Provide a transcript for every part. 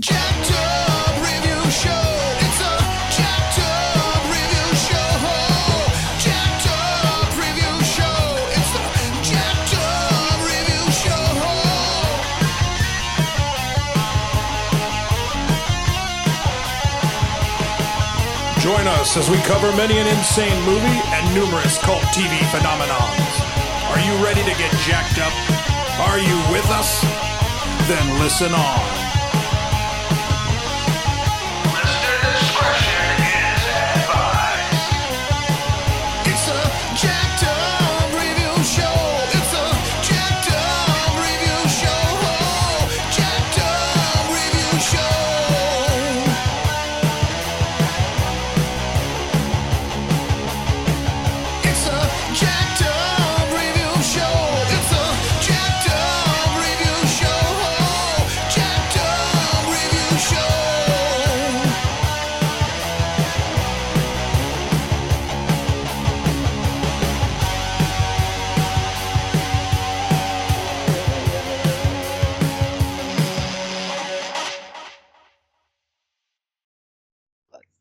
Join us as we cover many an insane movie and numerous cult TV phenomenons. Are you ready to get jacked up? Are you with us? Then listen on.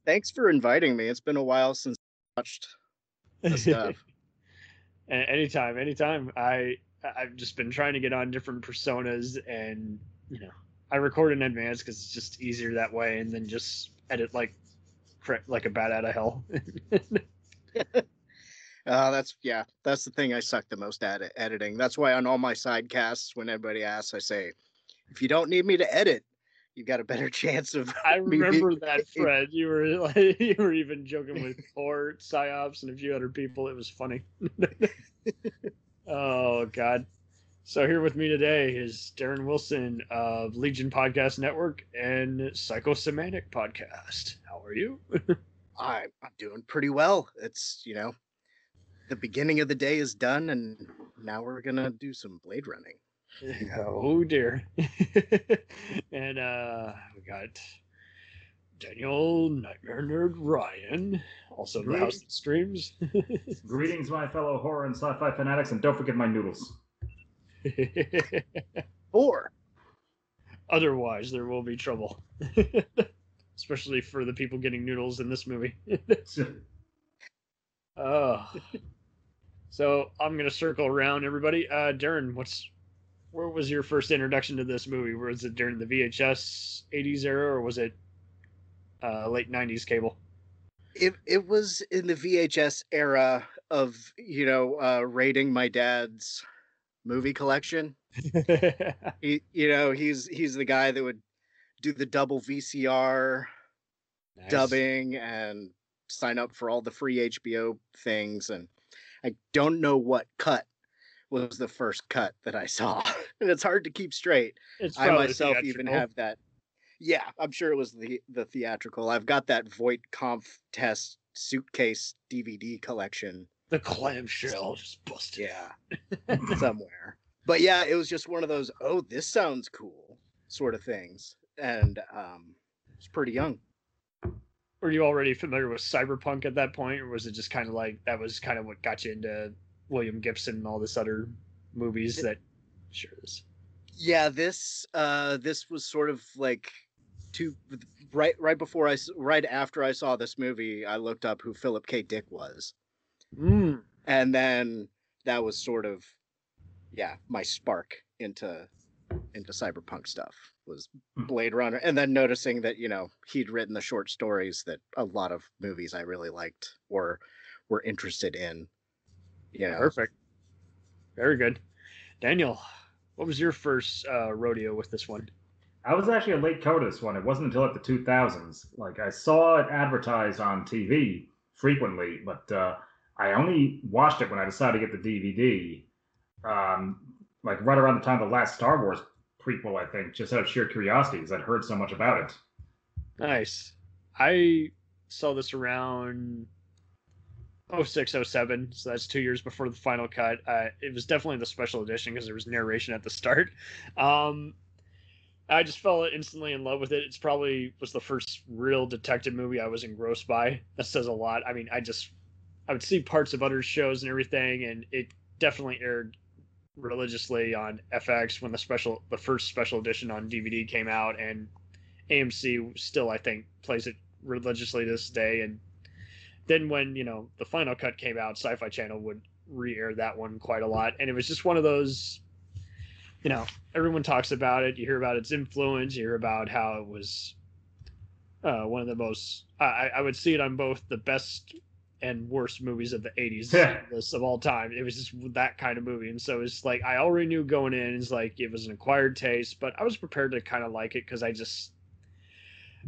Thanks for inviting me. It's been a while since I watched the stuff. Anytime, anytime. I I've just been trying to get on different personas, and you know, I record in advance because it's just easier that way, and then just edit like like a bat out of hell. Uh, that's yeah, that's the thing I suck the most at editing. That's why on all my sidecasts, when anybody asks, I say, if you don't need me to edit, you got a better chance of. I remember being- that, Fred. You were like, you were even joking with Port, Psyops, and a few other people. It was funny. oh God. So here with me today is Daeron Wilson of Legion Podcast Network and Psychosemantic Podcast. How are you? I, I'm doing pretty well. It's you know, the beginning of the day is done, and now we're gonna do some blade running. oh dear. and uh we got Daniel Nightmare Nerd Ryan, also in the House that Streams. Greetings, my fellow horror and sci-fi fanatics, and don't forget my noodles. Or Otherwise, there will be trouble. Especially for the people getting noodles in this movie. Oh. so I'm gonna circle around everybody. Uh Daeron, what's where was your first introduction to this movie? Was it during the VHS 80s era or was it uh, late 90s cable? it it was in the VHS era of you know uh, rating my dad's movie collection. He you know he's he's the guy that would do the double VCR Nice. dubbing and sign up for all the free HBO things and I don't know what cut was the first cut that I saw. and it's hard to keep straight. It's I myself even have that. Yeah, I'm sure it was the the theatrical. I've got that Voight Conf test suitcase DVD collection. the clamshell just busted. Yeah, somewhere. But yeah, it was just one of those. Oh, this sounds cool, sort of things. And um, it's pretty young. Were you already familiar with cyberpunk at that point, or was it just kind of like that was kind of what got you into William Gibson and all this other movies that? Sure is. Yeah, this uh, this was sort of like two right right before I right after I saw this movie, I looked up who Philip K. Dick was. Mm. and then that was sort of yeah my spark into into cyberpunk stuff was Hmm. blade runner and then noticing that you know he'd written the short stories that a lot of movies i really liked or were interested in you know Perfect. Very good. Daniel, what was your first uh, rodeo with this one? I was actually a late comer to this one. It wasn't until like the 2000s. Like I saw it advertised on TV frequently, but uh, I only watched it when I decided to get the DVD. Um, like right around the time of the last Star Wars prequel, I think, just out of sheer curiosity, because I'd heard so much about it. Nice. I saw this around 06, 07, so that's two years before the final cut. Uh, it was definitely the special edition because there was narration at the start. Um, I just fell instantly in love with it. It's probably was the first real detective movie I was engrossed by. That says a lot. I mean, I just I would see parts of other shows and everything, and it definitely aired religiously on FX when the special the first special edition on DVD came out, and AMC still I think plays it religiously to this day. And then when you know the final cut came out, Sci-Fi Channel would re-air that one quite a lot, and it was just one of those. You know, everyone talks about it. You hear about its influence. You hear about how it was uh, one of the most. I, I would see it on both the best and worst movies of the 80s Yeah. list of all time. It was just that kind of movie. And so it's like I already knew going in, it's like it was an acquired taste, but I was prepared to kind of like it because I just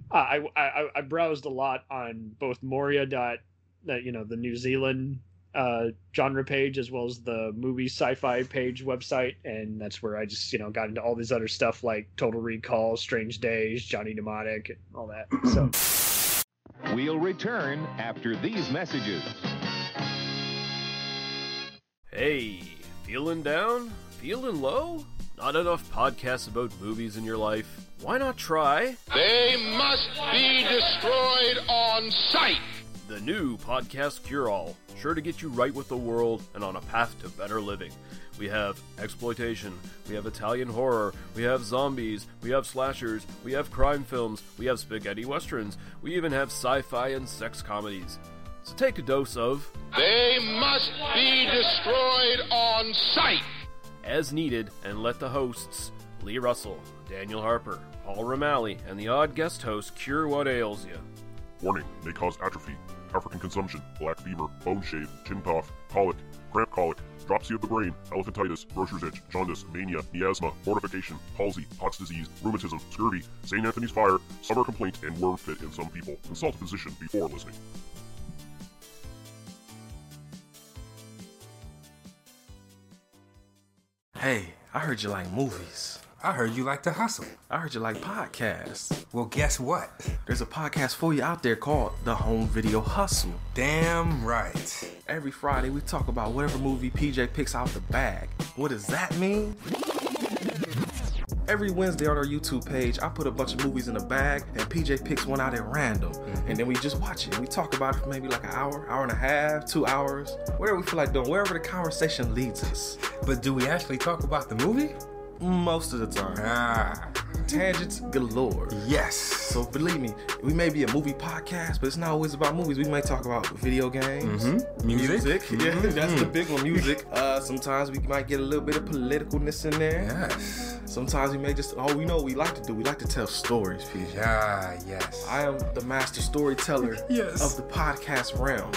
I, I I I browsed a lot on both Moria dot that you know the New Zealand uh genre page as well as the movie sci-fi page website and that's where I just you know got into all these other stuff like Total Recall, Strange Days, Johnny Mnemonic, and all that. So We'll return after these messages. Hey, feeling down? Feeling low? Not enough podcasts about movies in your life? Why not try They must be destroyed on sight. The new Podcast Cure All? Sure to get you right with the world and on a path to better living. We have exploitation, we have Italian horror, we have zombies, we have slashers, we have crime films, we have spaghetti westerns, we even have sci fi and sex comedies. So take a dose of They must be destroyed on sight. as needed and let the hosts, Lee Russell, Daniel Harper, Paul Romali, and the odd guest host cure what ails you. Warning may cause atrophy, African consumption, black fever, bone shave, chin cough, colic, cramp colic, dropsy of the brain, elephantitis, grocer's itch, jaundice, mania, miasma, mortification, palsy, Pott's disease, rheumatism, scurvy, St. Anthony's fire, summer complaint, and worm fit in some people. Consult a physician before listening. Hey, I heard you like movies. I heard you like to hustle. I heard you like podcasts. Well, guess what? There's a podcast for you out there called The Home Video Hustle. Damn right. Every Friday, we talk about whatever movie PJ picks out the bag. What does that mean? Every Wednesday on our YouTube page, I put a bunch of movies in a bag, and PJ picks one out at random. And then we just watch it. We talk about it for maybe like an hour, hour and a half, two hours, whatever we feel like doing, wherever the conversation leads us. But do we actually talk about the movie? Most of the time. Ah, Tangents galore. yes. So believe me, we may be a movie podcast, but it's not always about movies. We may talk about video games, Mhm. Music. Yeah, Mhm. that's the big one. Music. Uh, sometimes we might get a little bit of politicalness in there. Yes. Sometimes we may just oh, we know what we like to do. We like to tell stories, PJ. Ah, yes. I am the master storyteller Yes. of the podcast realm.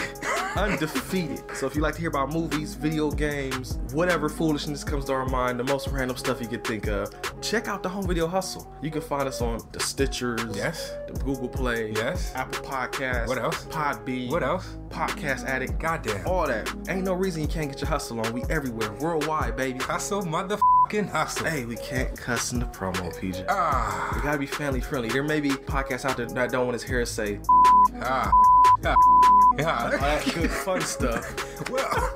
Undefeated. So if you like to hear about movies, video games, whatever foolishness comes to our mind, the most random stuff you could think of, check out the Home Video Hustle. You can find us on the Stitchers, Yes. the Google Play, Yes. Apple Podcasts, What else? Podbean, What else? Podcast Addict, Goddamn. all that. Ain't no reason you can't get your hustle on. We everywhere, worldwide, baby. Hustle, motherfucking hustle. Hey, we can't cuss in the promo, PJ. Ah, We Ah, gotta be family friendly. There may be podcasts out there that don't want his hair say ah, ah, all yeah. that good fun stuff. Well,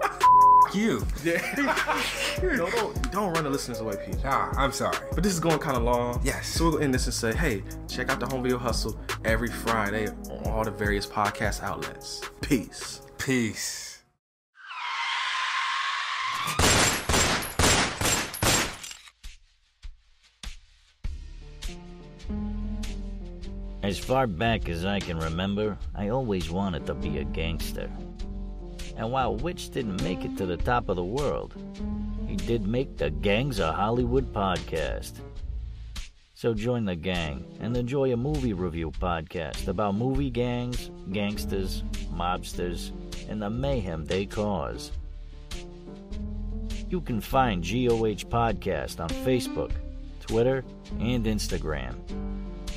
you. don't, don't, don't run the listeners away, PJ. Ah, I'm sorry. But this is going kind of long. Yes. So we'll end this and say, hey, check out the Home Video Hustle every Friday on all the various podcast outlets. Peace. Peace. As far back as I can remember, I always wanted to be a gangster. And while Witch didn't make it to the top of the world, he did make the Gangs of Hollywood podcast. So join the gang and enjoy a movie review podcast about movie gangs, gangsters, mobsters, and the mayhem they cause. You can find GOH Podcast on Facebook, Twitter, and Instagram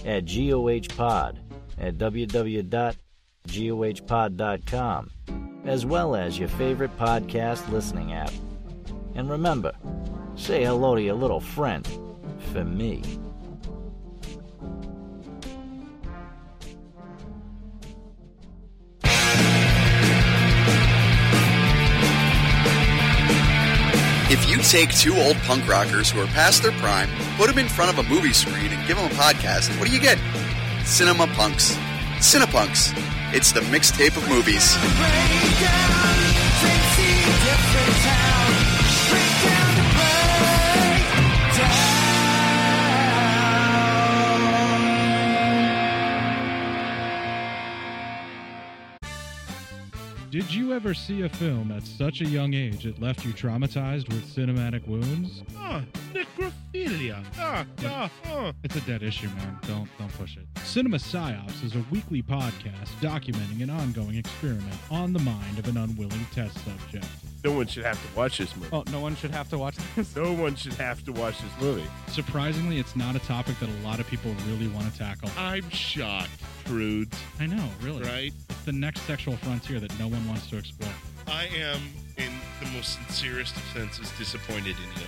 at GOH Pod at www.gohpod.com, as well as your favorite podcast listening app. And remember, say hello to your little friend for me. If you take two old punk rockers who are past their prime, put them in front of a movie screen, and give them a podcast, what do you get? Cinema Punks. Cinepunks. It's the mixtape of movies. Did you ever see a film at such a young age it left you traumatized with cinematic wounds? Huh necrophilia. Ah, ah, ah. It's a dead issue, man. Don't don't push it. Cinema Psyops is a weekly podcast documenting an ongoing experiment on the mind of an unwilling test subject. No one should have to watch this movie. Oh, no one should have to watch this. No one should have to watch this movie. Surprisingly, it's not a topic that a lot of people really want to tackle. I'm shocked, prudes. I know, really. Right? It's the next sexual frontier that no one wants to explore. I am, in the most sincerest of senses, disappointed in you.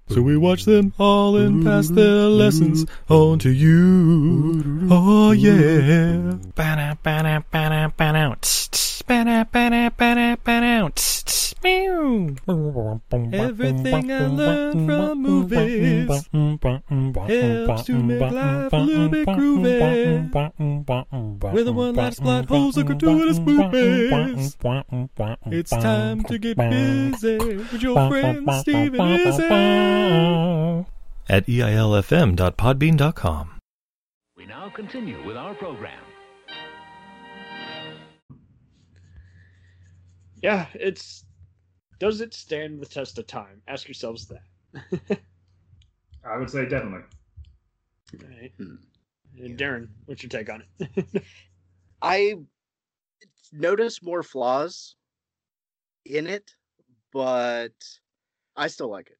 So we watch them all and pass their lessons on to you. Oh yeah. Tss, ba-da, ba-da, ba-da, ba-da, tss, tss, meow. Everything I learned from movies helps to make life a little bit groovy. With a one-liner plot holes and gratuitous movies. It's time to get busy with your friend Steve and Izzy. At eilfm.podbean.com. We now continue with our program. Yeah, it's. Does it stand the test of time? Ask yourselves that. I would say definitely. Right. Hmm. And Daeron, what's your take on it? I notice more flaws in it, but I still like it.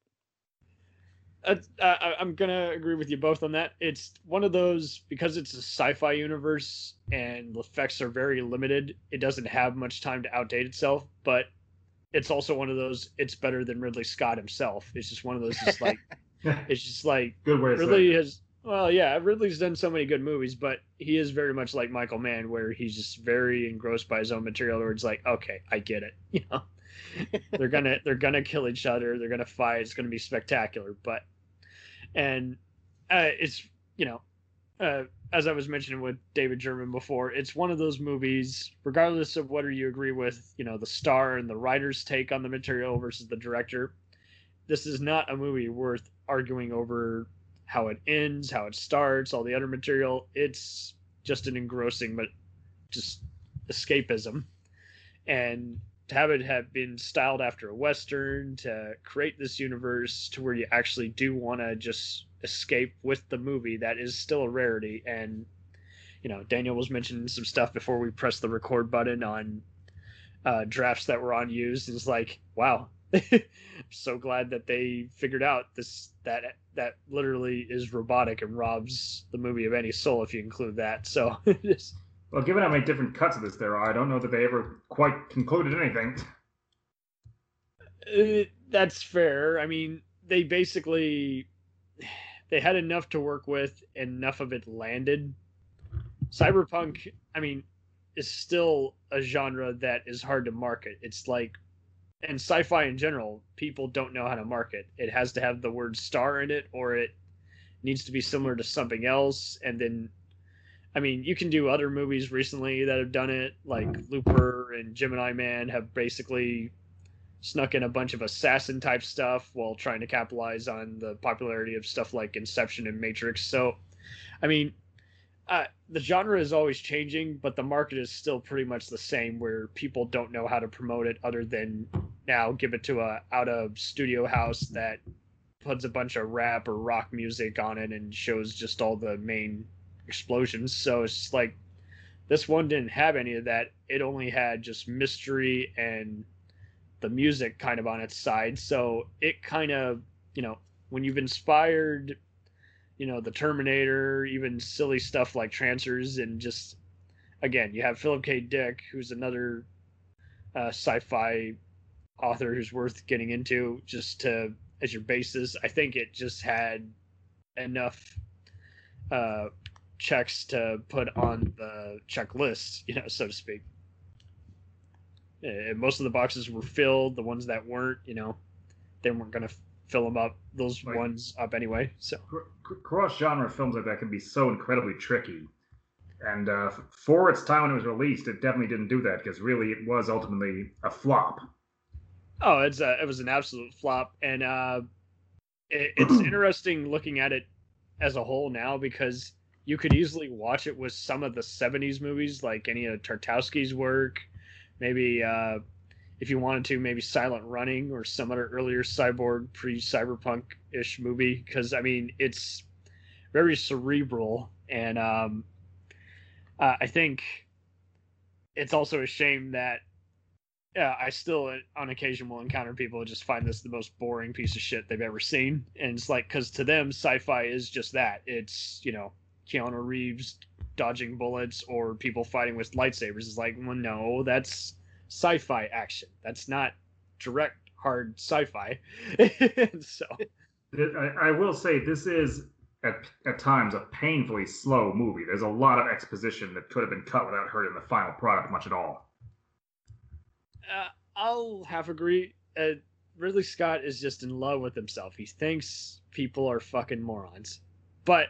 Uh, I, I'm gonna agree with you both on that. It's one of those because it's a sci-fi universe and the effects are very limited. It doesn't have much time to outdate itself, but it's also one of those. It's better than Ridley Scott himself. It's just one of those. Just like it's just like Good way Ridley has. Well, yeah, Ridley's done so many good movies, but he is very much like Michael Mann, where he's just very engrossed by his own material. Where it's like, okay, I get it. You know, they're gonna they're gonna kill each other. They're gonna fight. It's gonna be spectacular. But and uh, it's you know, uh, as I was mentioning with David German before, it's one of those movies, regardless of whether you agree with you know the star and the writer's take on the material versus the director. This is not a movie worth arguing over how it ends, how it starts, all the other material. It's just an engrossing, but just escapism. And to have it have been styled after a western, to create this universe to where you actually do want to just escape with the movie, that is still a rarity. And you know, Daniel was mentioning some stuff before we pressed the record button on uh, drafts that were unused. It's like, wow, so glad that they figured out this that that literally is robotic and robs the movie of any soul if you include that. So just Well, given how many different cuts of this there are, I don't know that they ever quite concluded anything. Uh, that's fair. I mean, they basically they had enough to work with, and enough of it landed. Cyberpunk. I mean, is still a genre that is hard to market. It's like and sci-fi in general, people don't know how to market. It has to have the word star in it or it needs to be similar to something else and then I mean, you can do other movies recently that have done it, like Looper and Gemini Man have basically snuck in a bunch of assassin type stuff while trying to capitalize on the popularity of stuff like Inception and Matrix. So, I mean, uh, the genre is always changing, but the market is still pretty much the same, where people don't know how to promote it other than now give it to a out of studio house that puts a bunch of rap or rock music on it and shows just all the main explosions. So it's just like this one didn't have any of that. It only had just mystery and the music kind of on its side. So it kind of, you know, when you've inspired, you know, the Terminator, even silly stuff like Trancers, and just again, you have Philip K. Dick, who's another uh, sci-fi author who's worth getting into, just to as your basis. I think it just had enough uh, checks to put on the checklist, you know, so to speak. And most of the boxes were filled. The ones that weren't, you know, they weren't going to fill them up. Those Right. ones up anyway. So cross genre films like that can be so incredibly tricky. And uh, for its time when it was released, it definitely didn't do that because really it was ultimately a flop. Oh, it's a, it was an absolute flop, and uh, it, it's interesting looking at it as a whole now because you could easily watch it with some of the '70s movies, like any of Tarkovsky's work. Maybe uh, if you wanted to, maybe Silent Running or some other earlier cyborg pre-cyberpunk ish movie, because I mean it's very cerebral, and um, uh, I think it's also a shame that yeah, I still uh, on occasion will encounter people who just find this the most boring piece of shit they've ever seen, and it's like because to them sci-fi is just that. It's you know Keanu Reeves dodging bullets or people fighting with lightsabers. It's like, well, no, that's sci-fi action. That's not direct hard sci-fi. so I, I will say this is at, at times a painfully slow movie. There's a lot of exposition that could have been cut without hurting the final product much at all. uh, I'll half agree. Uh, Ridley Scott is just in love with himself. He thinks people are fucking morons. But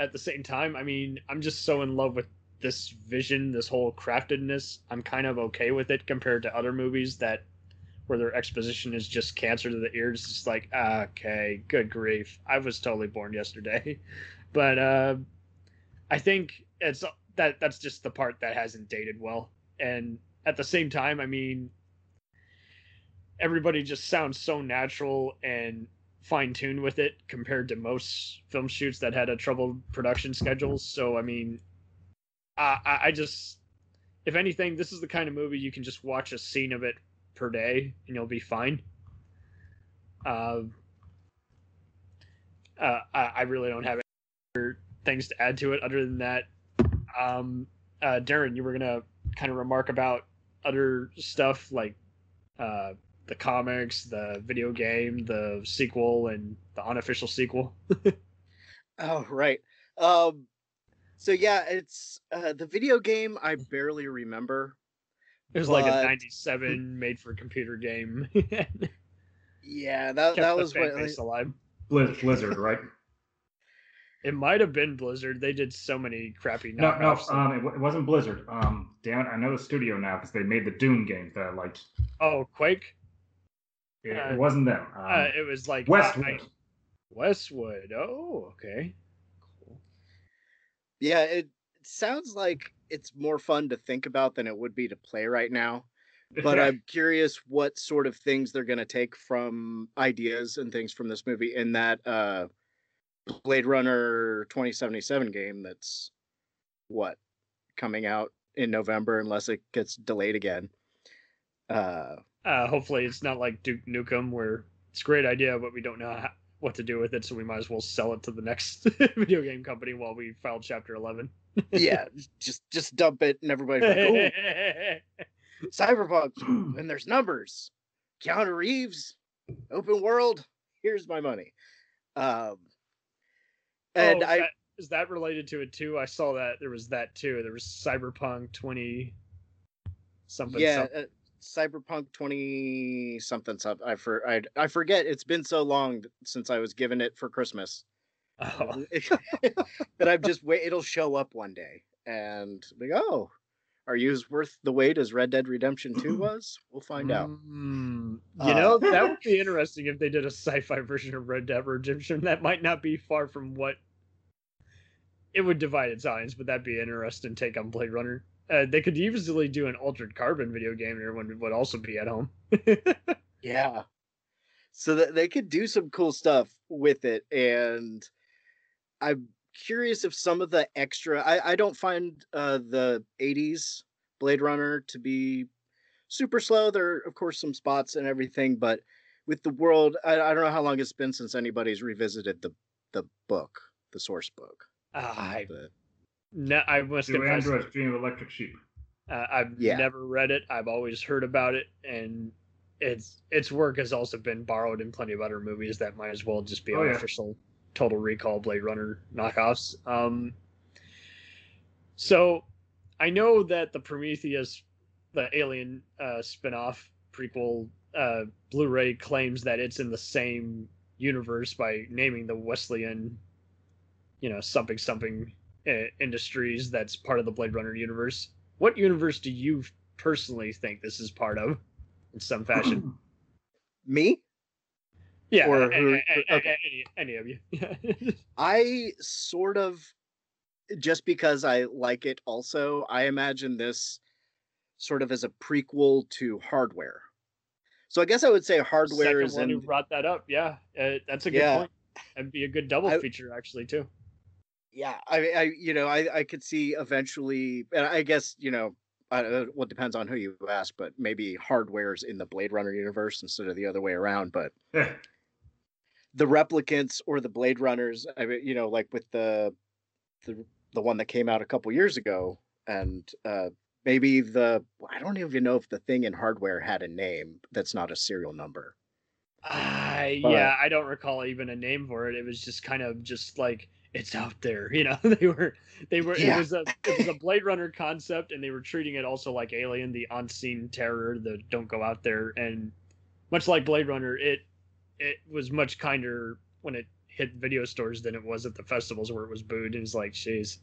at the same time, I mean, I'm just so in love with this vision, this whole craftedness. I'm kind of okay with it compared to other movies that where their exposition is just cancer to the ears. It's like, okay, good grief. I was totally born yesterday. But uh, I think it's that that's just the part that hasn't dated well. And at the same time, I mean, everybody just sounds so natural and fine tuned with it compared to most film shoots that had a troubled production schedules. So I mean, I, I just, if anything, this is the kind of movie you can just watch a scene of it per day and you'll be fine. Uh, uh, I, I really don't have any things to add to it other than that. Um, uh, Daeron, you were gonna kind of remark about other stuff like uh, the comics, the video game, the sequel, and the unofficial sequel. Oh right. Um so yeah, it's uh the video game I barely remember. It was like a '97 made-for-computer game. Yeah, that Kept that the was what base alive. Blizz- Blizzard, right? It might have been Blizzard. They did so many crappy No, no, um, it, w- it wasn't Blizzard. Um, damn it, I know the studio now because they made the Dune games that I liked. oh, Quake. It, Uh, it wasn't them. Um, uh, it was like Westwood. I- Westwood. Oh, okay. Cool. Yeah, it, it sounds like it's more fun to think about than it would be to play right now. But I'm curious what sort of things they're going to take from ideas and things from this movie in that uh Blade Runner 2077 game that's what coming out in November unless it gets delayed again. Uh Uh, hopefully, it's not like Duke Nukem, where it's a great idea, but we don't know how, what to do with it, so we might as well sell it to the next video game company while we file Chapter 11. yeah, just just dump it and everybody's like, "Ooh, Cyberpunk, and there's numbers. Keanu Reeves, open world. Here's my money. Um, and oh, I that, is that related to it too? I saw that there was that too. There was Cyberpunk 20. something. yeah, something. uh, Cyberpunk twenty something something. I for I I forget. It's been so long since I was given it for Christmas Oh. that I'm just wait. It'll show up one day, and like, oh, are you as worth the wait as Red Dead Redemption Two was? We'll find out. Mm, Uh, you know, that would be interesting if they did a sci-fi version of Red Dead Redemption. That might not be far from what it would divide its audience, but that'd be an interesting take on Blade Runner. Uh, they could easily do an altered carbon video game, and everyone would also be at home. Yeah. So that they could do some cool stuff with it. And I'm curious if some of the extra I, I don't find uh the 80s Blade Runner to be super slow. There are of course some spots and everything, but with the world, I, I don't know how long it's been since anybody's revisited the the book, the source book. I, The- no, I must Do confess, Android's Dream of Electric Sheep. uh, I've Yeah. never read it. I've always heard about it, and its its work has also been borrowed in plenty of other movies that might as well just be Oh, yeah. Total Recall Blade Runner knockoffs. Um, so I know that the Prometheus, the Alien uh, spinoff prequel uh, Blu-ray claims that it's in the same universe by naming the Weyland, you know, something something industries that's part of the Blade Runner universe. What universe do you personally think this is part of, in some fashion? Me? yeah, Or a- a- a- a- okay. any, any of you. I sort of just because I like it also, I imagine this sort of as a prequel to hardware. So I guess I would say hardware Second is one in who brought that up. Yeah, uh, that's a good Yeah. point. That'd be a good double I- feature actually too. Yeah I, I you know I, I could see eventually and i guess you know uh, well depends on who you ask but maybe hardware's in the blade runner universe instead of the other way around but the replicants or the blade runners i mean you know like with the the the one that came out a couple years ago and uh maybe the i don't even know if the thing in hardware had a name that's not a serial number I But- yeah, I don't recall even a name for it. It was just kind of just like it's out there, you know. they were they were Yeah. it was a it was a Blade Runner concept, and they were treating it also like Alien, the unseen terror, the don't go out there. And much like Blade Runner, it it was much kinder when it hit video stores than it was at the festivals where it was booed. And it's like, jeez,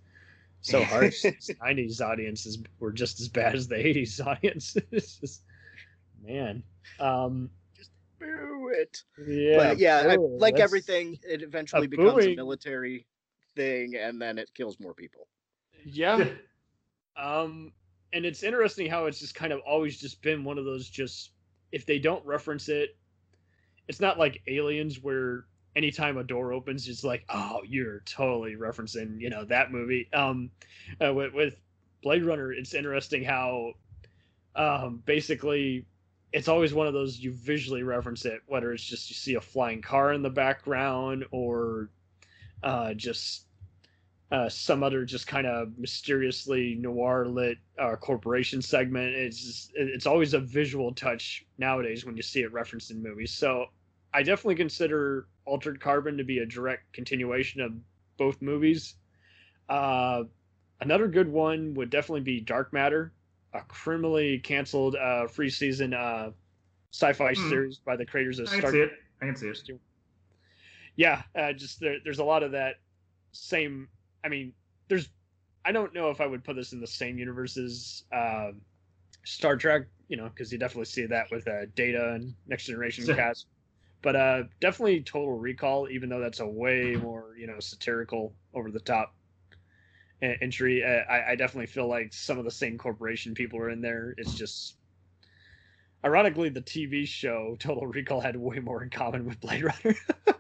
so harsh. These 90s audiences were just as bad as the 80s audience. it's just man. Um, just boo it yeah, but yeah I, like everything it eventually becomes a military thing and then it kills more people Yeah. um, and it's interesting how it's just kind of always just been one of those just if they don't reference it, it's not like aliens where anytime a door opens, it's like, oh, you're totally referencing, you know, that movie. Um, uh, with, with Blade Runner, it's interesting how, um, basically, it's always one of those you visually reference it, whether it's just you see a flying car in the background or, uh, just uh, some other just kind of mysteriously noir lit uh, corporation segment. It's just, it's always a visual touch nowadays when you see it referenced in movies. So I definitely consider Altered Carbon to be a direct continuation of both movies. Uh, another good one would definitely be Dark Matter, a criminally canceled uh, free season uh, sci-fi Hmm. series by the creators of I can Star see it. I can see it. yeah uh, just there, there's a lot of that same i mean there's i don't know if i would put this in the same universe as uh, star trek you know because you definitely see that with uh, data and next generation cast. But uh definitely total recall even though that's a way more you know satirical over the top entry uh, I, I definitely feel like some of the same corporation people are in there. It's just ironically the tv show total recall had way more in common with blade runner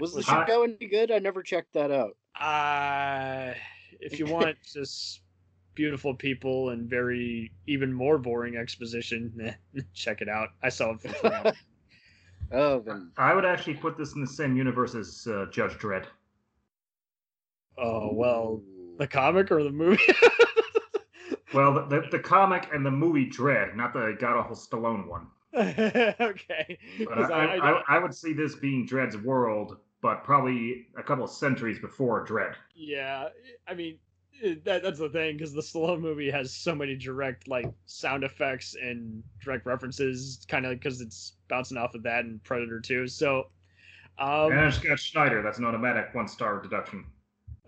was the was- show any good i never checked that out uh, if you want just beautiful people and very even more boring exposition, eh, check it out. I saw it for oh then I would actually put this in the same universe as uh, Judge Dredd. oh well, the comic or the movie? Well, the, the, the comic and the movie Dredd, not the god awful Stallone one. okay. I, I- I, I- would see this being Dredd's world, but probably a couple of centuries before Dredd. yeah, I mean, that, that's the thing because the Stallone movie has so many direct like sound effects and direct references, kind of because it's bouncing off of that and Predator 2. So, um, and it's got Schneider. That's an automatic one star deduction.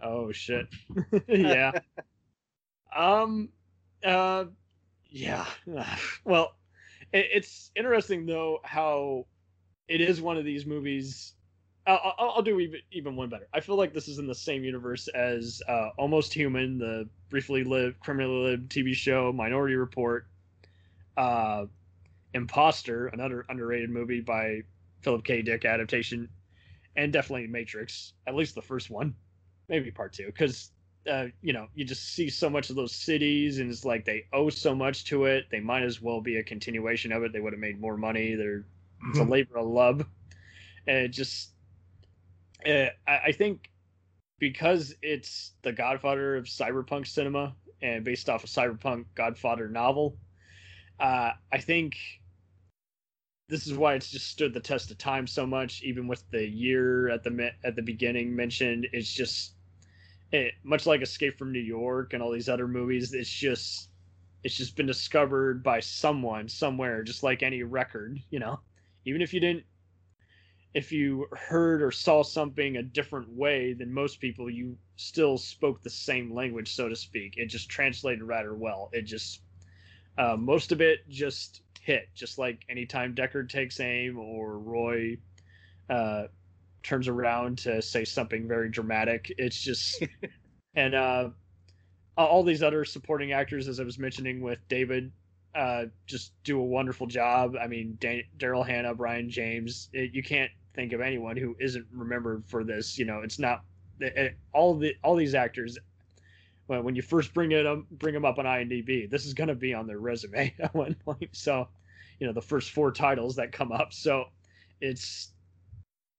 Oh shit. yeah. um uh yeah. well, it's interesting though how it is one of these movies I'll, I'll, do even, even one better. I feel like this is in the same universe as uh, Almost Human, the briefly lived, criminally lived TV show, Minority Report, uh, Impostor, another underrated movie by Philip K. Dick adaptation, and definitely Matrix, at least the first one maybe part two because uh, you know you just see so much of those cities and it's like they owe so much to it. They might as well be a continuation of it. They would have made more money. They're it's a labor of love. And it just uh, I, I think because it's the godfather of cyberpunk cinema and based off a cyberpunk godfather novel uh, i think this is why it's just stood the test of time so much even with the year at the at the beginning mentioned. It's just it, much like escape from new york and all these other movies it's just it's just been discovered by someone somewhere just like any record you know? Even if you didn't if you heard or saw something a different way than most people you still spoke the same language so to speak. It just translated rather well. It just uh, most of it just hit just like anytime deckard takes aim or roy uh, turns around to say something very dramatic. It's just and uh, all these other supporting actors as i was mentioning with david uh, just do a wonderful job. I mean Dan- daryl hannah brion james it, you can't think of anyone who isn't remembered for this you know it's not it, it- all the all these actors when, when you first bring it up bring them up on imdb this is going to be on their resume at one point. So you know the first four titles that come up. So it's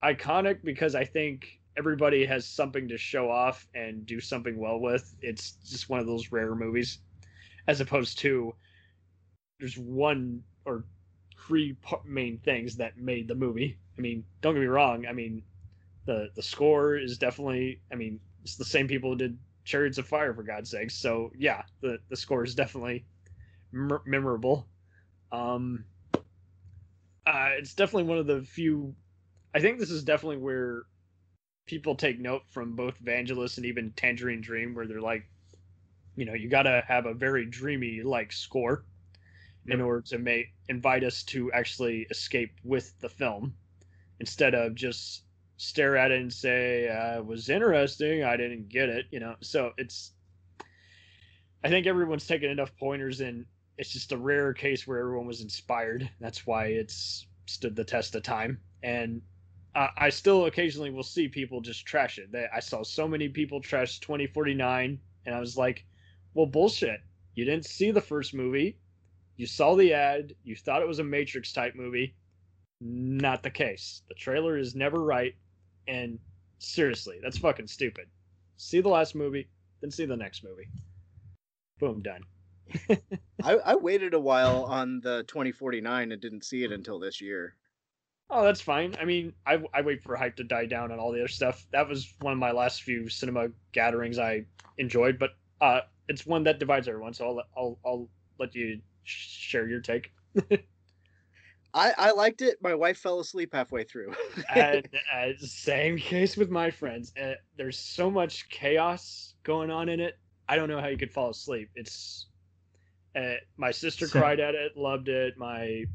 iconic because i think everybody has something to show off and do something well with. It's just one of those rare movies as opposed to there's one or three main things that made the movie. I mean don't get me wrong. I mean the the score is definitely i mean it's the same people who did chariots of fire for god's sakes so yeah the the score is definitely memorable. Um uh it's definitely one of the few i think this is definitely where people take note from both Vangelis and even Tangerine Dream, where they're like, you know, you got to have a very dreamy like score in order to make invite us to actually escape with the film, instead of just stare at it and say, uh, "It was interesting, I didn't get it," you know. So it's, I think everyone's taken enough pointers, and it's just a rare case where everyone was inspired. That's why it's stood the test of time, and uh, I still occasionally will see people just trash it. They, I saw so many people trash 2049, and I was like, well, bullshit. You didn't see the first movie. You saw the ad. You thought it was a Matrix type movie. Not the case. The trailer is never right. And seriously, that's fucking stupid. See the last movie, then see the next movie. Boom, done. I, I waited a while on the 2049 and didn't see it until this year. Oh, that's fine. I mean, I, I wait for hype to die down and all the other stuff. That was one of my last few cinema gatherings I enjoyed, but uh, it's one that divides everyone. So I'll let- I'll I'll let you share your take. I, I liked it. My wife fell asleep halfway through. and uh, same case with my friends. Uh, there's so much chaos going on in it. I don't know how you could fall asleep. It's uh, my sister So- cried at it, loved it. My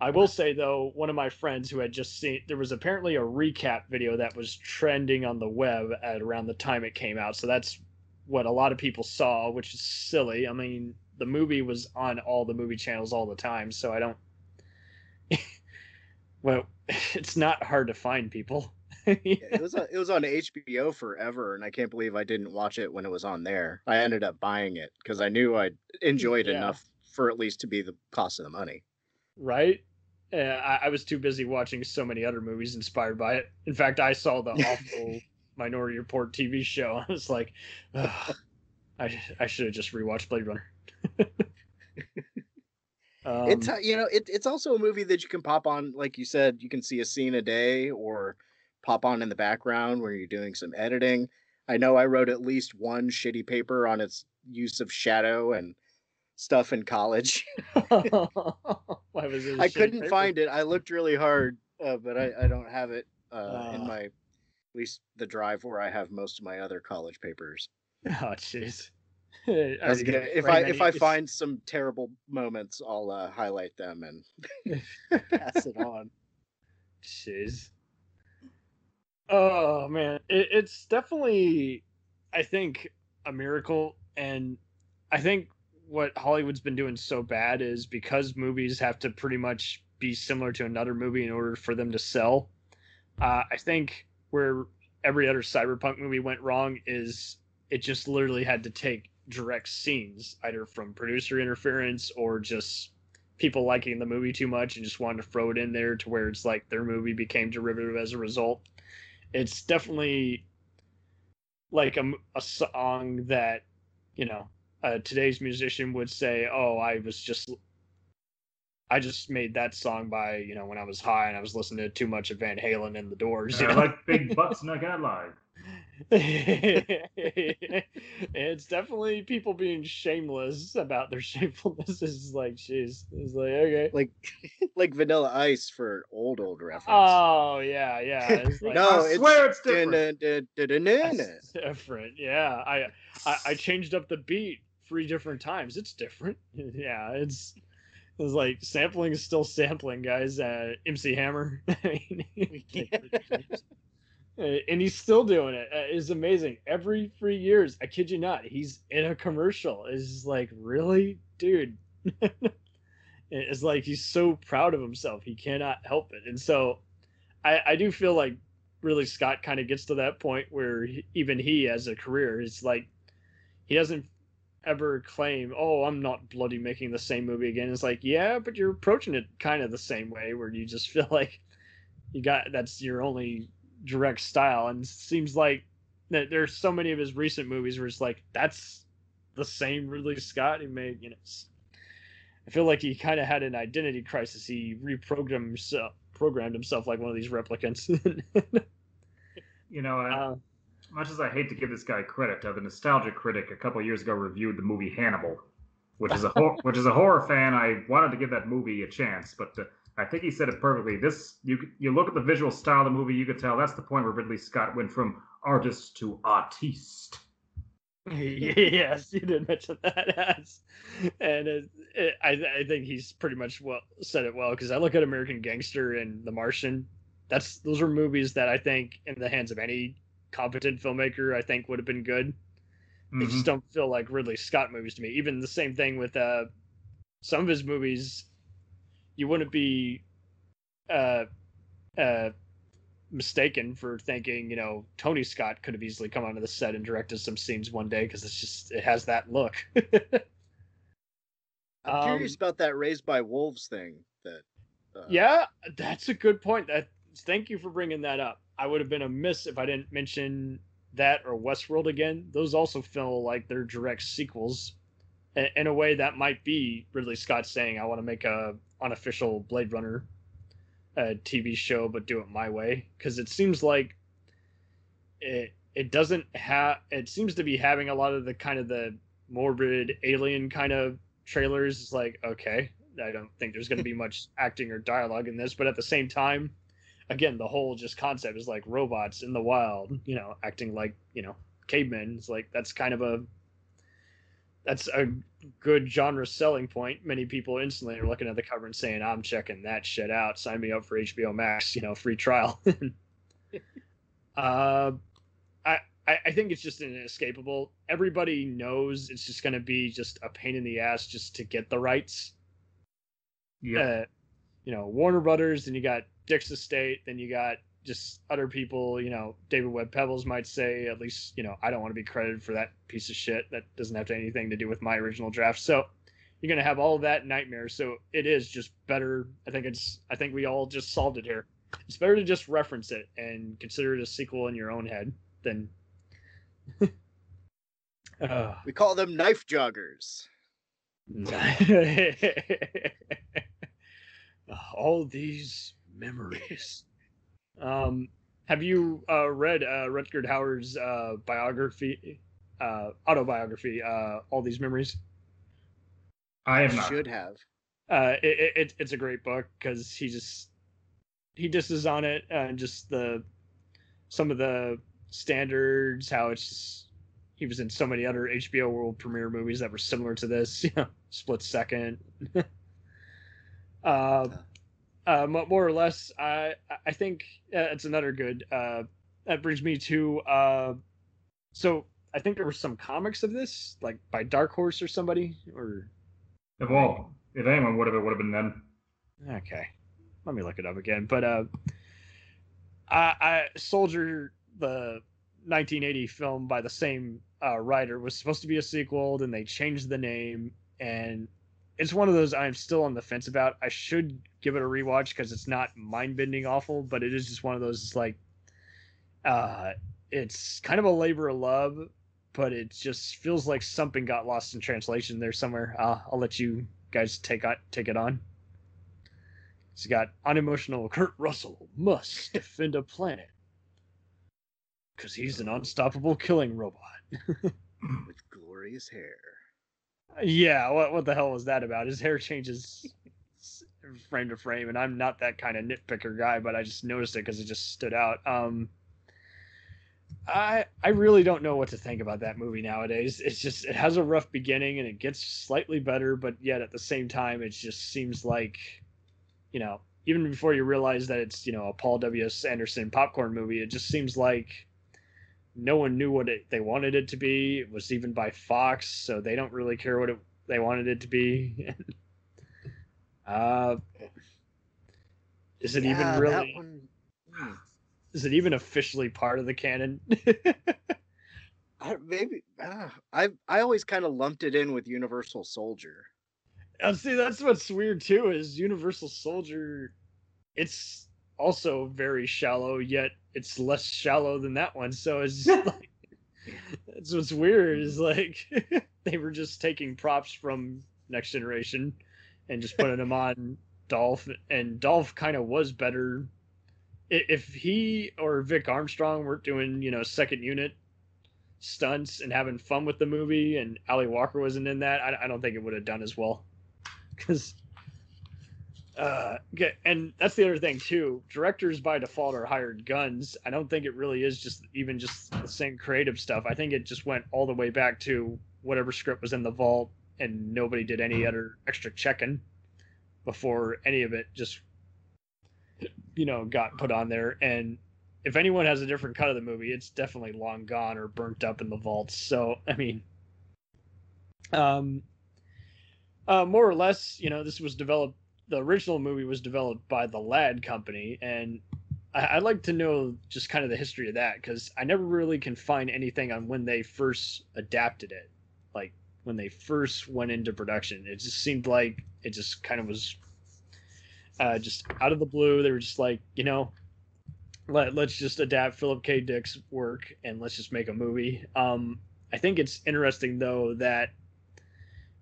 I will say though, one of my friends who had just seen there was apparently a recap video that was trending on the web at around the time it came out. So that's what a lot of people saw, which is silly. I mean, the movie was on all the movie channels all the time, so I don't well, it's not hard to find people. it was on, it was on HBO forever, and I can't believe I didn't watch it when it was on there. I ended up buying it because I knew I enjoyed it Yeah. enough for at least to be the cost of the money. Right? Uh, I, I was too busy watching so many other movies inspired by it. In fact, I saw the awful Minority Report TV show. I was like, "Ugh, I I should have just rewatched Blade Runner. um, it's uh, you know it, it's also a movie that you can pop on, like you said, you can see a scene a day or pop on in the background where you're doing some editing. I know I wrote at least one shitty paper on its use of shadow and stuff in college. Why was it? I couldn't paper? find it. I looked really hard, uh, but I, I don't have it uh, Ah. in my at least the drive where I have most of my other college papers. Oh jeez. I Are was you gonna- gonna if I if I find some terrible moments, I'll uh, highlight them and pass it on. Jeez. Oh man, it, it's definitely, I think, a miracle, and I think what Hollywood's been doing so bad is because movies have to pretty much be similar to another movie in order for them to sell. Uh, I think where every other cyberpunk movie went wrong is it just literally had to take direct scenes, either from producer interference or just people liking the movie too much and just wanted to throw it in there to where it's like their movie became derivative as a result. It's definitely like a, a song that, you know, uh, today's musician would say, "Oh, I was just, I just made that song by, you know, when I was high and I was listening to too much of Van Halen and the Doors." You I know? like big butts, not gonna lie. it's definitely people being shameless about their shamefulness. It's like, jeez, it's like okay, like like Vanilla Ice for old old reference. Oh yeah, yeah. It's like, no, I swear it's different. different. It's different. Yeah, I, I I changed up the beat three different times. It's different. Yeah, it's it's like sampling is still sampling, guys. Uh, MC Hammer, I mean, we can't really change. Uh, and he's still doing it. Uh, It's amazing. Every three years, I kid you not, he's in a commercial. It's like, really, dude. it's like he's so proud of himself, he cannot help it. And so, I I do feel like really Scott kind of gets to that point where he, even he, as a career, is like he doesn't ever claim, "Oh, I'm not bloody making the same movie again." It's like, yeah, but you're approaching it kind of the same way, where you just feel like you got that's your only direct style, and it seems like that there's so many of his recent movies where it's like that's the same Ridley Scott he made. You know, I feel like he kind of had an identity crisis. He reprogrammed himself, programmed himself like one of these replicants. You know, I, Uh, much as I hate to give this guy credit, uh, the Nostalgia Critic a couple years ago reviewed the movie Hannibal, which is a hor- which is a horror fan. I wanted to give that movie a chance, but uh, I think he said it perfectly. This you you look at the visual style of the movie, you could tell that's the point where Ridley Scott went from artist to artiste. yes, you did mention that, yes. and it, it, I, I think he's pretty much well said it well because I look at American Gangster and The Martian. That's those are movies that I think, in the hands of any competent filmmaker, I think would have been good. They Mhm. just don't feel like Ridley Scott movies to me. Even the same thing with uh, some of his movies, you wouldn't be uh, uh, mistaken for thinking, you know, Tony Scott could have easily come onto the set and directed some scenes one day because it's just it has that look. I'm curious Um, about that Raised by Wolves thing. That uh, yeah, that's a good point. That thank you for bringing that up. I would have been amiss if I didn't mention that or Westworld again. Those also feel like they're direct sequels. In, in a way, that might be Ridley Scott saying, "I want to make a unofficial Blade Runner uh, TV show, but do it my way," because it seems like it it doesn't have. It seems to be having a lot of the kind of the morbid alien kind of trailers. It's like, okay, I don't think there's going to be much acting or dialogue in this, but at the same time, again, the whole just concept is like robots in the wild, you know, acting like you know cavemen. It's like that's kind of a that's a good genre selling point. Many people instantly are looking at the cover and saying, "I'm checking that shit out. Sign me up for HBO Max, you know, free trial." uh, I I think it's just inescapable. Everybody knows it's just going to be just a pain in the ass just to get the rights Yeah. uh, you know Warner Brothers, and you got Dick's Estate, then you got just other people. You know, David Webb Peoples might say, at least you know, I don't want to be credited for that piece of shit that doesn't have anything to do with my original draft. So you're gonna have all of that nightmare. So it is just better. I think it's. I think we all just solved it here. It's better to just reference it and consider it a sequel in your own head than. uh, we call them knife joggers. all these memories. Um, have you uh, read uh, Rutger Hauer's uh, biography, uh, autobiography, uh, All These Memories? I have not. Should have. Uh, it, it, it's a great book because he just he disses on it and just the some of the standards, how it's just, he was in so many other HBO world premiere movies that were similar to this, you know, Split Second. uh, uh, more or less, I I think uh, it's another good. Uh, that brings me to uh, so I think there were some comics of this, like by Dark Horse or somebody, or If well, if anyone would have, it would have been them. Okay, let me look it up again. But uh, I, I Soldier, the 1980 film by the same uh, writer, was supposed to be a sequel. Then they changed the name, and it's one of those I'm still on the fence about. I should give it a rewatch because it's not mind-bending awful, but it is just one of those it's like, uh, it's kind of a labor of love, but it just feels like something got lost in translation there somewhere. Uh, I'll let you guys take on, take it on. It's got unemotional Kurt Russell must defend a planet because he's an unstoppable killing robot. With glorious hair. Yeah, what what the hell was that about? His hair changes frame to frame, and I'm not that kind of nitpicker guy, but I just noticed it because it just stood out. Um, I I really don't know what to think about that movie nowadays. It's just it has a rough beginning and it gets slightly better, but yet at the same time, it just seems like, you know, even before you realize that it's you know a Paul W S Anderson popcorn movie, it just seems like no one knew what it, they wanted it to be. It was even by Fox, so they don't really care what it, they wanted it to be. uh, is it Yeah, even really? one-. Is it even officially part of the canon? I, maybe uh, I I always kind of lumped it in with Universal Soldier. And see, that's what's weird too. Is Universal Soldier? It's also very shallow, yet it's less shallow than that one. So it's just like that's what's weird. Is like they were just taking props from Next Generation and just putting them on Dolph, and Dolph kind of was better. If he or Vic Armstrong weren't doing, you know, second unit stunts and having fun with the movie, and Ally Walker wasn't in that, I, I don't think it would have done as well. Because, uh, and that's the other thing too. Directors by default are hired guns. I don't think it really is just even just the same creative stuff. I think it just went all the way back to whatever script was in the vault, and nobody did any other extra checking before any of it just, you know, got put on there. And if anyone has a different cut of the movie, it's definitely long gone or burnt up in the vaults. So, I mean, um, uh, more or less, you know, this was developed. The original movie was developed by the Ladd Company, and I, I'd like to know just kind of the history of that because I never really can find anything on when they first adapted it, like when they first went into production. It just seemed like it just kind of was uh, just out of the blue. They were just like, you know, let, let's just adapt Philip K. Dick's work and let's just make a movie. Um, I think it's interesting though that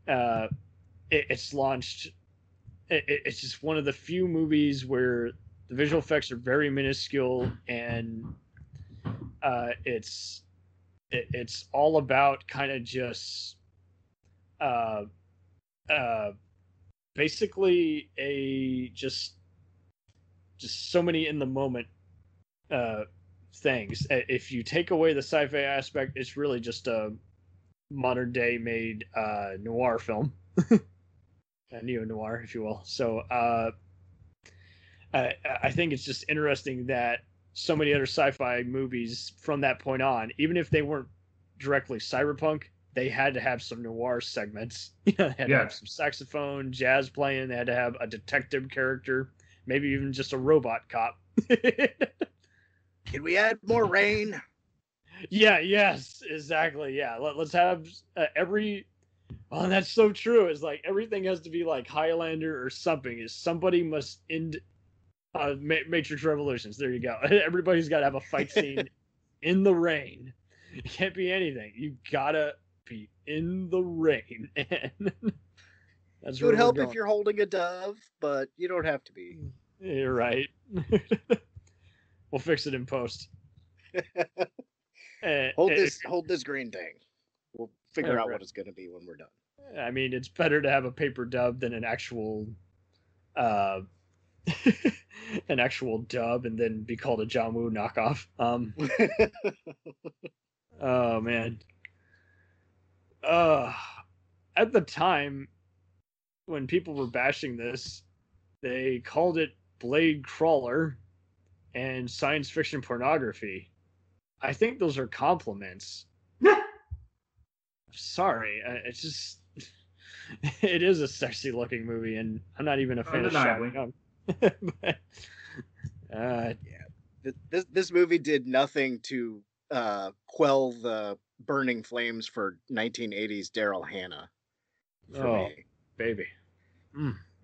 uh, it, it's launched. It, it- it's just one of the few movies where the visual effects are very minuscule and uh, it's it, it's all about kind of just uh, uh, basically a just just so many in the moment uh, things. If you take away the sci-fi aspect, it's really just a modern day made uh, noir film, neo noir, if you will. So uh, I, I think it's just interesting that so many other sci-fi movies from that point on, even if they weren't directly cyberpunk, they had to have some noir segments. You know, they had to Yeah. have some saxophone, jazz playing. They had to have a detective character, maybe even just a robot cop. Can we add more rain? Yeah, yes, exactly. Yeah, Let, let's have uh, every. Oh, that's so true. It's like everything has to be like Highlander or something. Is somebody must end uh, Ma- Matrix Revolutions. There you go. Everybody's got to have a fight scene in the rain. It can't be anything. You gotta be in the rain. And that's It would help if you're holding a dove, but you don't have to be. You're right. We'll fix it in post. Eh, hold eh, this hold this green thing. We'll figure Yeah, out right. what it's going to be when we're done. I mean, it's better to have a paper dub than an actual, uh, an actual dub, and then be called a John Woo knockoff. Um, oh man. Uh, at the time, when people were bashing this, they called it Blade Crawler and science fiction pornography. I think those are compliments. Sorry, it's just it is a sexy looking movie, and I'm not even a fan of Undeniably. Sean Young. but, uh, Th- This this movie did nothing to uh, quell the burning flames for 1980s Daryl Hannah. For oh, me. baby.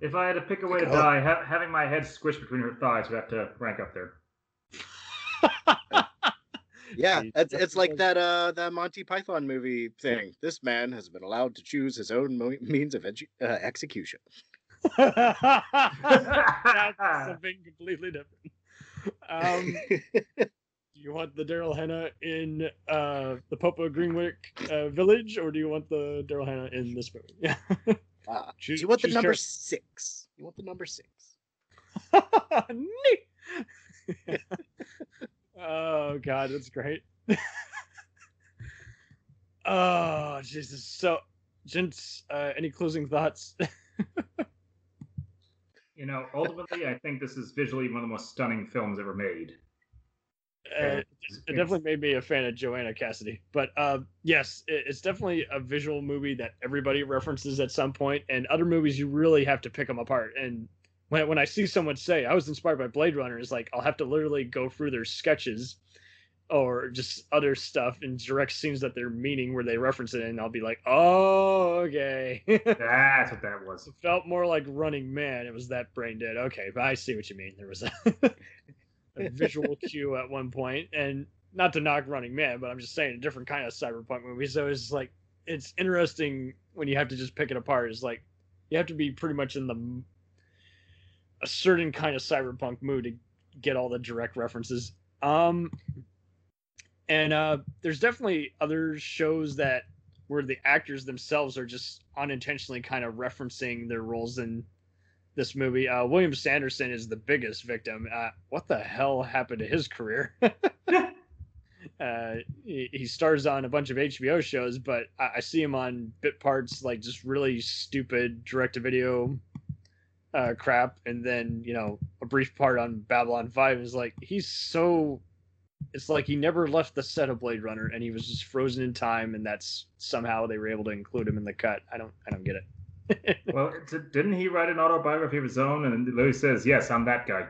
If I had to pick a way to Oh. die, ha- having my head squished between her thighs would have to rank up there. Yeah, it's it's like that uh that Monty Python movie thing. This man has been allowed to choose his own mo- means of edu- uh, execution. That's something completely different. Um, do you want the Daryl Hannah in uh, the Pope of Greenwich uh, Village, or do you want the Daryl Hannah in this movie? Yeah. Uh, do Choose- you want the number six? You want the number six? Oh God, that's great. oh Jesus. So, gents, uh, any closing thoughts? You know, ultimately, I think this is visually one of the most stunning films ever made. Uh, it it definitely made me a fan of Joanna Cassidy. But uh, yes, it's definitely a visual movie that everybody references at some point, and other movies you really have to pick them apart. And when when I see someone say I was inspired by Blade Runner, it's like I'll have to literally go through their sketches or just other stuff and direct scenes that they're meaning where they reference it, and I'll be like, oh, okay. That's what that was. It felt more like Running Man. It was that brain dead. Okay, but I see what you mean. There was a, a visual cue at one point, and not to knock Running Man, but I'm just saying a different kind of cyberpunk movie. So it's like it's interesting when you have to just pick it apart. It's like you have to be pretty much in the a certain kind of cyberpunk mood to get all the direct references. Um, and uh, there's definitely other shows that where the actors themselves are just unintentionally kind of referencing their roles in this movie. Uh, William Sanderson is the biggest victim. Uh, what the hell happened to his career? uh, he, he stars on a bunch of HBO shows, but I, I see him on bit parts like just really stupid direct-to-video uh, crap, and then you know a brief part on Babylon Five is like he's so. It's like he never left the set of Blade Runner, and he was just frozen in time, and that's somehow they were able to include him in the cut. I don't, I don't get it. well, d- didn't he write an autobiography of his own? And Louis says, "Yes, I'm that guy."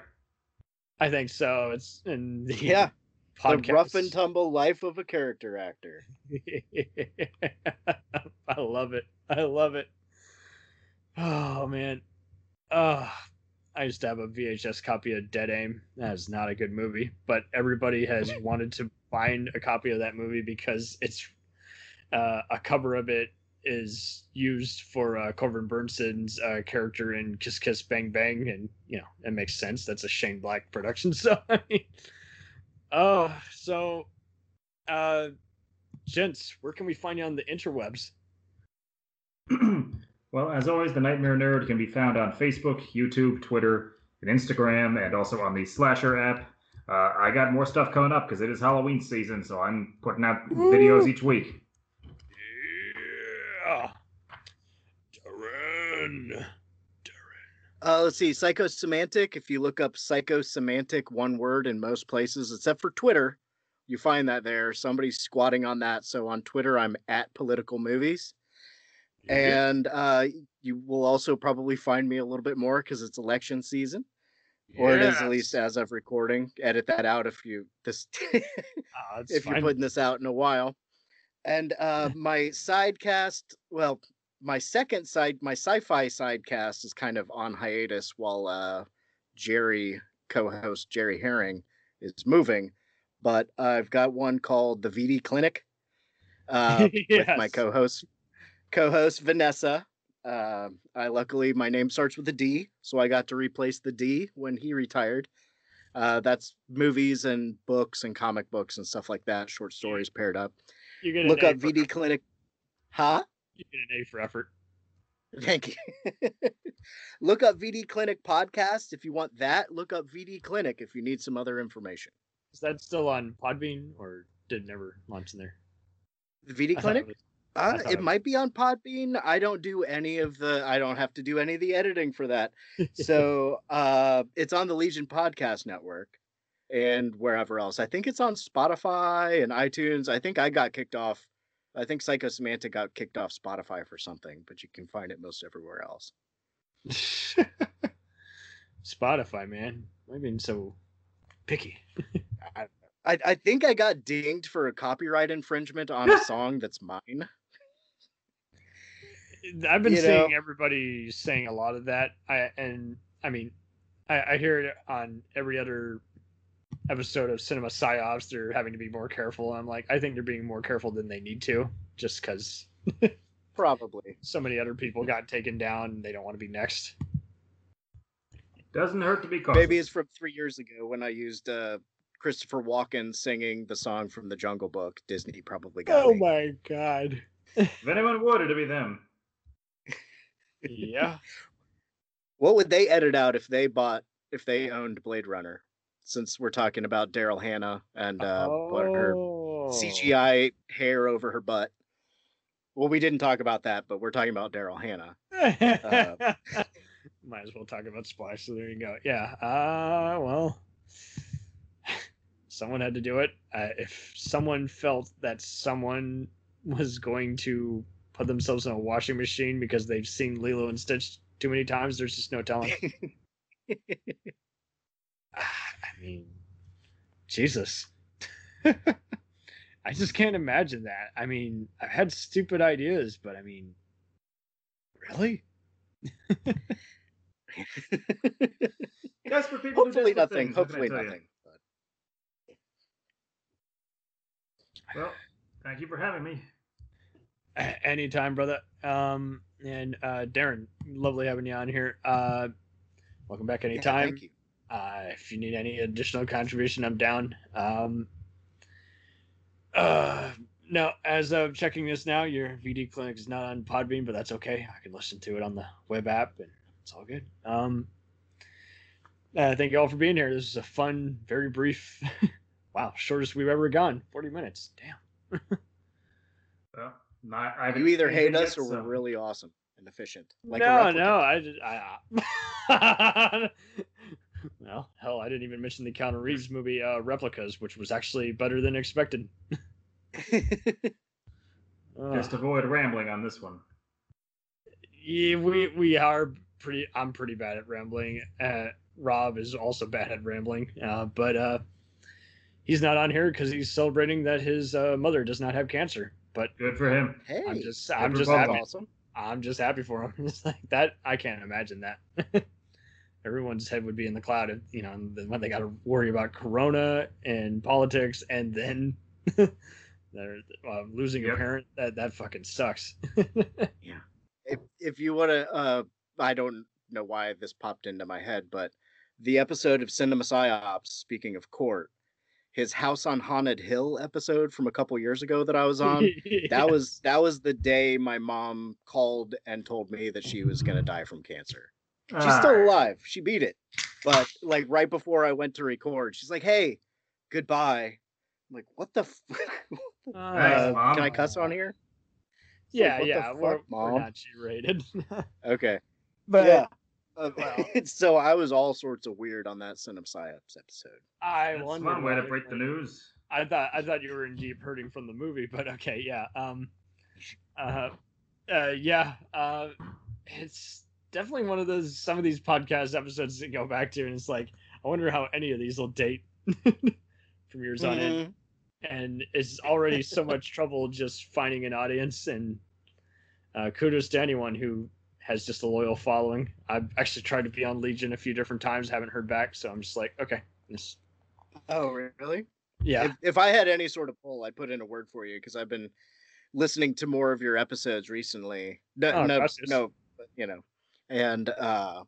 I think so. It's in the Yeah, podcast. the rough and tumble life of a character actor. I love it. I love it. Oh man. Oh, I used to have a VHS copy of Dead Aim. That is not a good movie, but everybody has wanted to find a copy of that movie because it's uh, a cover of it is used for uh, Corbin Bernsen's uh, character in Kiss Kiss Bang Bang, and you know it makes sense. That's a Shane Black production, so I mean, oh, so, uh, gents, where can we find you on the interwebs? Well, as always, the Nightmare Nerd can be found on Facebook, YouTube, Twitter, and Instagram, and also on the Slasher app. Uh, I got more stuff coming up because it is Halloween season, so I'm putting out videos each week. Yeah. Daeron. Uh, let's see, psychosemantic. If you look up psychosemantic, one word in most places, except for Twitter, you find that there. Somebody's squatting on that. So on Twitter, I'm at political movies. And uh, you will also probably find me a little bit more because it's election season, or it is at least as of recording. Edit that out if you this it's if you're putting this out in a while. And uh, my sidecast, well, my second side, my sci-fi sidecast is kind of on hiatus while uh, Jerry, co-host Jerry Herring, is moving. But I've got one called the VD Clinic uh, with my co-host, co-host Vanessa. Uh, I luckily my name starts with a D, so I got to replace the D when he retired. Uh, that's movies and books and comic books and stuff like that, short stories paired up. You get Look up VD Clinic. Huh? You get an A for effort. Thank you. look up VD Clinic podcast if you want that. Look up VD Clinic if you need some other information. Is that still on Podbean or did it never launch in there? The VD Clinic? It Uh, it it- might be on Podbean. I don't do any of the. I don't have to do any of the editing for that. So uh, it's on the Legion Podcast Network and wherever else. I think it's on Spotify and iTunes. I think I got kicked off. I think Psychosemantic got kicked off Spotify for something, but you can find it most everywhere else. Spotify, man. I've been so picky. I, I, I think I got dinged for a copyright infringement on a song that's mine. I've been You seeing know? everybody saying a lot of that. I and I mean, I, I hear it on every other episode of Cinema Psyops. They're having to be more careful. I'm like, I think they're being more careful than they need to, just because Probably. so many other people got taken down and they don't want to be next. Doesn't hurt to be cautious. Maybe it's from three years ago when I used uh, Christopher Walken singing the song from the Jungle Book. Disney probably got Oh me. my god. If anyone would, it'd be them. Yeah. What would they edit out if they bought if they owned Blade Runner? Since we're talking about Daryl Hannah and uh, what her Oh. CGI hair over her butt. Well, we didn't talk about that, but we're talking about Daryl Hannah. Uh, Might as well talk about Splash. So there you go. Yeah. Uh, well, someone had to do it. Uh, if someone felt that someone was going to put themselves in a washing machine because they've seen Lilo and Stitch too many times, there's just no telling. Ah, I mean, Jesus. I just can't imagine that. I mean, I've had stupid ideas, but I mean, really? Desperate people Hopefully desperate nothing. things, what can I Hopefully tell you? nothing. Well, thank you for having me. Anytime, brother. Um, and uh, Daeron, lovely having you on here. Uh, welcome back anytime. thank you. Uh, if you need any additional contribution, I'm down. Um, uh, no, as of checking this now, your VD clinic is not on Podbean, but that's okay. I can listen to it on the web app, and it's all good. Um, uh, thank you all for being here. This is a fun, very brief. wow, shortest we've ever gone. Forty minutes. Damn. Well, not, I You either hate us yet, or we're really awesome and efficient. Like no, no, I just, I, well, hell, I didn't even mention the Keanu Reeves movie uh, Replicas, which was actually better than expected. Uh, Just avoid rambling on this one. yeah, we we are pretty. I'm pretty bad at rambling. Uh, Rob is also bad at rambling, uh, but uh, he's not on here because he's celebrating that his uh, mother does not have cancer. But Good for him. Hey, I'm just I'm just happy. awesome. I'm just happy for him. It's like that. I can't imagine that. Everyone's head would be in the cloud, if, you know, and then when they got to worry about Corona and politics, and then they're uh, losing a parent. That that fucking sucks. Yeah. If if you want to uh i don't know why this popped into my head but the episode of cinema psyops speaking of court his house on haunted hill episode from a couple years ago that i was on Yeah. that was that was the day my mom called and told me that she was going to die from cancer she's Ah. still alive she beat it but like right before i went to record she's like hey goodbye i'm like what the f- Thanks, uh, can i cuss on here yeah, what the yeah, we're, fuck, we're Mom? not G-rated. okay but yeah. Uh, well. so I was all sorts of weird on that Cinema Psyops episode. I That's wonder one way to break the news. I thought I thought you were in deep hurting from the movie, but okay, yeah. Um, uh, uh, yeah. Uh, it's definitely one of those some of these podcast episodes that go back to, and it's like I wonder how any of these will date from years on end. And it's already so much trouble just finding an audience. And uh, kudos to anyone who has just a loyal following. I've actually tried to be on Legion a few different times, haven't heard back, so I'm just like, okay, this, Oh, really? yeah. If, if I had any sort of poll, I'd put in a word for you because I've been listening to more of your episodes recently. No, Oh, no, gracias. no, but, you know, and uh,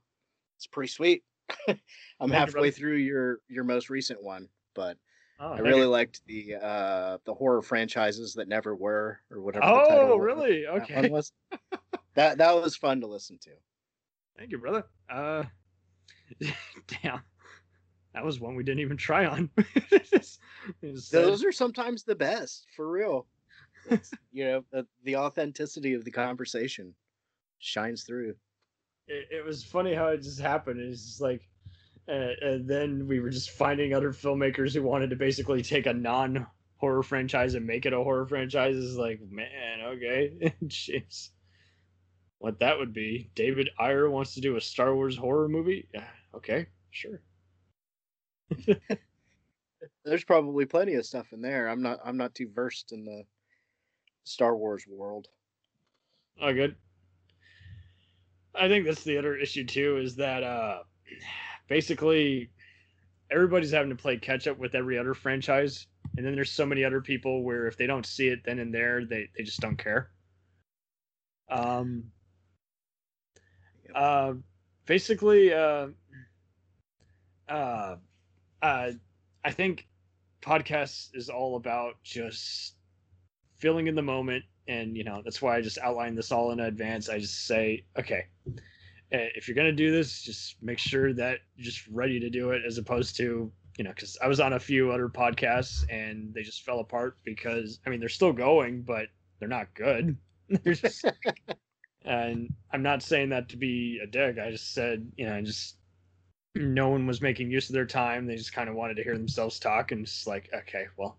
it's pretty sweet. I'm Thank halfway brother. through your your most recent one, but Oh, I really liked the uh the horror franchises that never were or whatever. Oh, really? that one Okay. was. that that was fun to listen to. Thank you, brother. Uh, damn, that was one we didn't even try on. Uh, Those are sometimes the best, for real. It's, you know, the, the authenticity of the conversation shines through. it, it was funny how it just happened. It's just like, uh, and then we were just finding other filmmakers who wanted to basically take a non horror franchise and make it a horror franchise. Is like, man, okay, jeez, what that would be. David Ayer wants to do a Star Wars horror movie. Yeah, okay, sure. There's probably plenty of stuff in there. I'm not I'm not too versed in the Star Wars world. Oh, good. I think that's the other issue too, is that uh basically everybody's having to play catch up with every other franchise, and then there's so many other people where if they don't see it then and there, they they just don't care. Um. Uh, basically, uh, uh, uh, I think podcasts is all about just feeling in the moment and you know that's why i just outlined this all in advance i just say okay Eh, if you're going to do this just make sure that you're just ready to do it as opposed to you know because i was on a few other podcasts and they just fell apart because i mean they're still going but they're not good. They're just and i'm not saying that to be a dick. I just said you know just no one was making use of their time. They just kind of wanted to hear themselves talk and just like okay well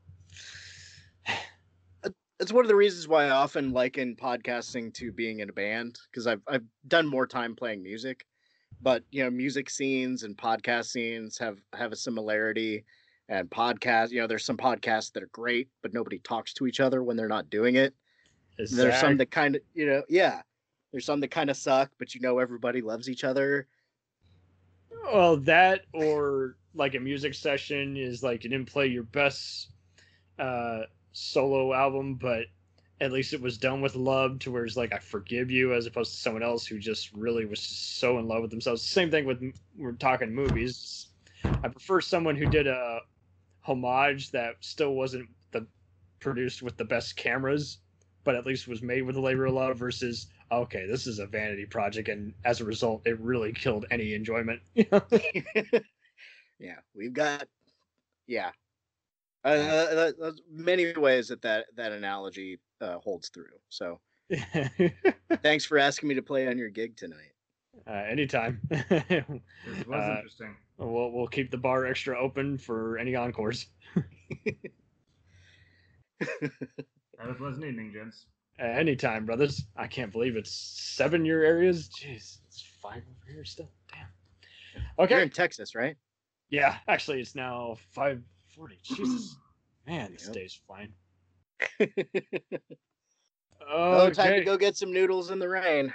It's one of the reasons why I often liken podcasting to being in a band because I've I've done more time playing music, but you know, music scenes and podcast scenes have have a similarity. And podcast, you know, there's some podcasts that are great, but nobody talks to each other when they're not doing it. There's some that kind of, you know, yeah. There's some that kind of suck, but you know everybody loves each other. Well, that or like a music session is like you didn't play your best uh solo album, but at least it was done with love to where it's like I forgive you as opposed to someone else who just really was just so in love with themselves. Same thing with we're talking movies. I prefer someone who did a homage that still wasn't the produced with the best cameras, but at least was made with a labor of love versus okay, this is a vanity project and as a result it really killed any enjoyment. yeah, we've got, yeah, uh, uh, there's many ways that that that analogy uh, holds through. So, thanks for asking me to play on your gig tonight. Uh, anytime. This was Uh, interesting. We'll we'll keep the bar extra open for any encores. Have a pleasant evening, gents. Uh, anytime, brothers. I can't believe it's seven year areas. Jeez, it's five over here still. Damn. Okay. You're in Texas, right? Yeah, actually, it's now five forty. Jesus, man, this Yep. day's fine. Oh, time to go get some noodles in the rain.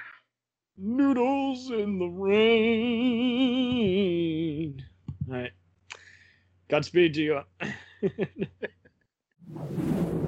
Noodles in the rain. All right. Godspeed to you.